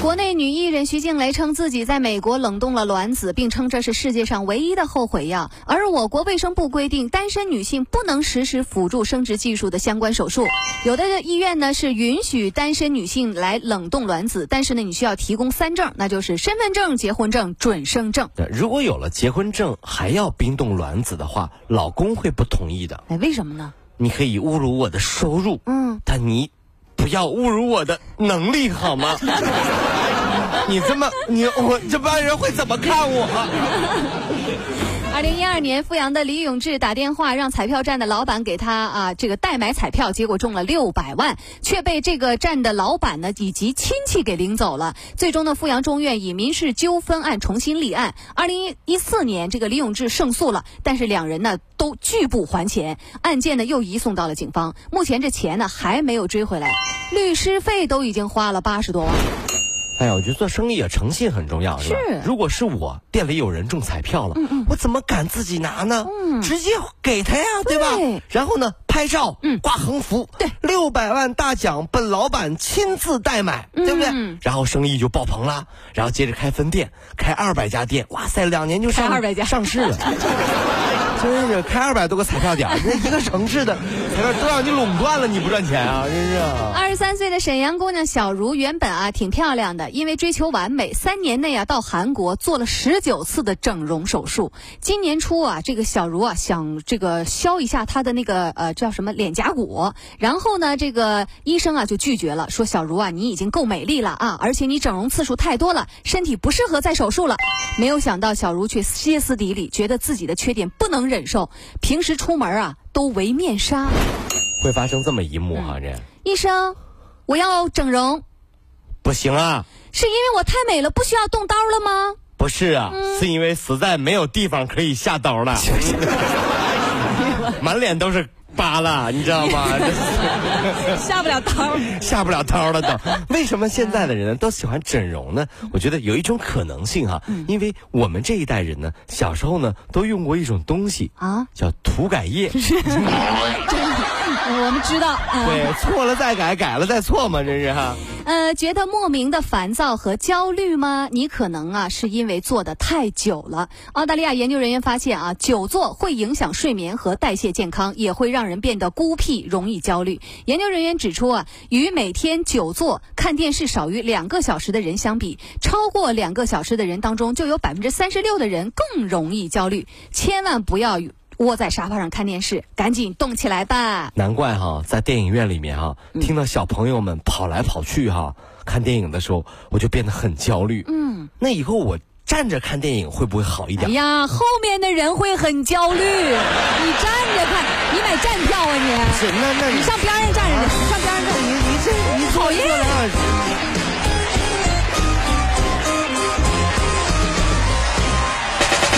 国内女艺人徐静蕾称自己在美国冷冻了卵子，并称这是世界上唯一的后悔药。而我国卫生部规定，单身女性不能实施辅助生殖技术的相关手术。有的医院呢是允许单身女性来冷冻卵子，但是呢你需要提供三证，那就是身份证、结婚证、准生证。如果有了结婚证还要冰冻卵子的话，老公会不同意的。哎，为什么呢？你可以侮辱我的收入，嗯，但你。不要侮辱我的能力好吗？你这么你我这帮人会怎么看我？二零一二年，阜阳的李永志打电话让彩票站的老板给他啊这个代买彩票，结果中了六百万，却被这个站的老板呢以及亲戚给领走了。最终呢，阜阳中院以民事纠纷案重新立案。二零一四年，这个李永志胜诉了，但是两人呢都拒不还钱，案件呢又移送到了警方。目前这钱呢还没有追回来，律师费都已经花了八十多万。哎呀，我觉得做生意啊，诚信很重要，是吧？如果是我店里有人中彩票了，我怎么敢自己拿呢？直接给他呀，对吧？然后呢，拍照，挂横幅，对，六百万大奖，本老板亲自代买，对不对？然后生意就爆棚了，然后接着开分店，开二百家店，哇塞，两年就上二百家上市了。真是开二百多个彩票点，这一个城市的彩票都让你垄断了，你不赚钱啊！真是。二十三岁的沈阳姑娘小茹原本啊挺漂亮的，因为追求完美，三年内啊到韩国做了十九次的整容手术。今年初啊，这个小茹啊想这个削一下她的那个呃叫什么脸颊骨，然后呢这个医生啊就拒绝了，说小茹啊你已经够美丽了啊，而且你整容次数太多了，身体不适合再手术了。没有想到小茹却歇斯底里，觉得自己的缺点不能。忍受，平时出门啊都围面纱，会发生这么一幕哈？这医生，我要整容，不行啊！是因为我太美了，不需要动刀了吗？不是啊，是因为实在没有地方可以下刀了，满脸都是。疤了，你知道吗？下不了刀，下不了刀了都。为什么现在的人都喜欢整容呢？我觉得有一种可能性哈，因为我们这一代人呢，小时候呢都用过一种东西啊，叫涂改液。我们知道，对，错了再改，改了再错嘛，真是哈。呃，觉得莫名的烦躁和焦虑吗？你可能啊，是因为坐的太久了。澳大利亚研究人员发现啊，久坐会影响睡眠和代谢健康，也会让人变得孤僻，容易焦虑。研究人员指出啊，与每天久坐看电视少于两个小时的人相比，超过两个小时的人当中，就有百分之三十六的人更容易焦虑。千万不要窝在沙发上看电视，赶紧动起来吧！难怪哈，在电影院里面哈，听到小朋友们跑来跑去哈，看电影的时候，我就变得很焦虑。嗯，那以后我站着看电影会不会好一点？哎呀，后面的人会很焦虑。你站着看，你买站票啊你？是，那那你上边上站着去，上边上站着，你你这你讨厌。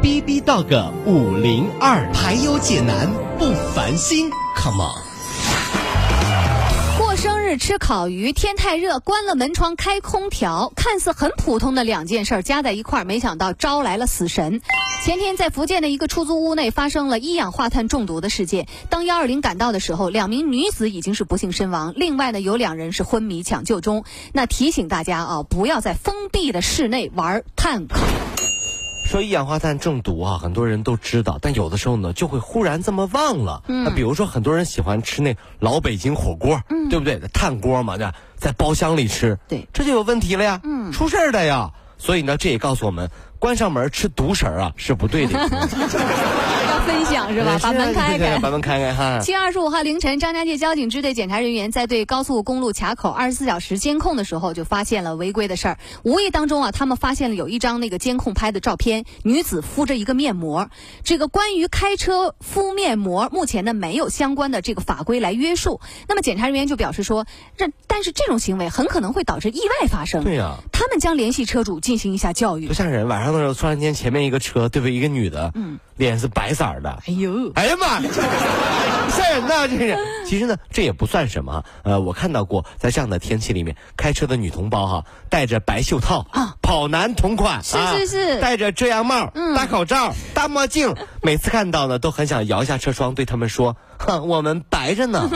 B B Dog 五零二排忧解难不烦心，Come on！过生日吃烤鱼，天太热，关了门窗开空调，看似很普通的两件事加在一块儿，没想到招来了死神。前天在福建的一个出租屋内发生了一氧化碳中毒的事件，当幺二零赶到的时候，两名女子已经是不幸身亡，另外呢有两人是昏迷抢救中。那提醒大家啊，不要在封闭的室内玩炭烤。说一氧化碳中毒啊，很多人都知道，但有的时候呢，就会忽然这么忘了。嗯，比如说很多人喜欢吃那老北京火锅，嗯，对不对？炭锅嘛，对，在包厢里吃，对，这就有问题了呀，嗯，出事儿的呀。所以呢，这也告诉我们，关上门吃独食啊是不对的。分享是吧？把门开开，把门开开哈。七月二十五号凌晨，张家界交警支队检查人员在对高速公路卡口二十四小时监控的时候，就发现了违规的事儿。无意当中啊，他们发现了有一张那个监控拍的照片，女子敷着一个面膜。这个关于开车敷面膜，目前呢没有相关的这个法规来约束。那么检查人员就表示说，这但是这种行为很可能会导致意外发生。对呀，他们将联系车主进行一下教育。不吓人！晚上的时候突然间前面一个车，对不对？一个女的，嗯，脸是白色的。哎呦，哎呀妈！吓人呐，这是。其实呢，这也不算什么。呃，我看到过，在这样的天气里面开车的女同胞哈，戴着白袖套啊，跑男同款，是是是，戴着遮阳帽，嗯，大口罩，大墨镜，每次看到呢，都很想摇下车窗对他们说：“哼，我们白着呢。”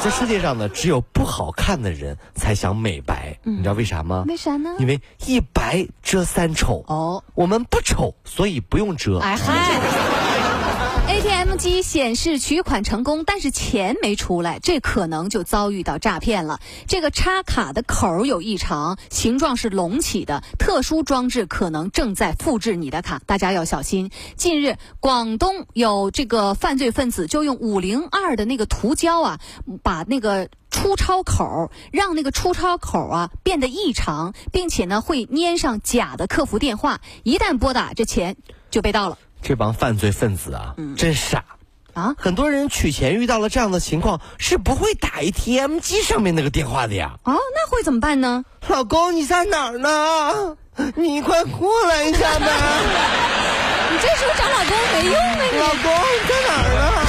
这世界上呢，只有不好看的人才想美白，你知道为啥吗？为啥呢？因为一白遮三丑。哦，我们不丑，所以不用遮。哎嗨。ATM 机显示取款成功，但是钱没出来，这可能就遭遇到诈骗了。这个插卡的口有异常，形状是隆起的，特殊装置可能正在复制你的卡，大家要小心。近日，广东有这个犯罪分子就用五零二的那个涂胶啊，把那个出钞口让那个出钞口啊变得异常，并且呢会粘上假的客服电话，一旦拨打，这钱就被盗了。这帮犯罪分子啊，真傻啊！很多人取钱遇到了这样的情况，是不会打 ATM 机上面那个电话的呀。哦，那会怎么办呢？老公，你在哪儿呢？你快过来一下吧！你这时候找老公没用啊！老公你在哪儿呢？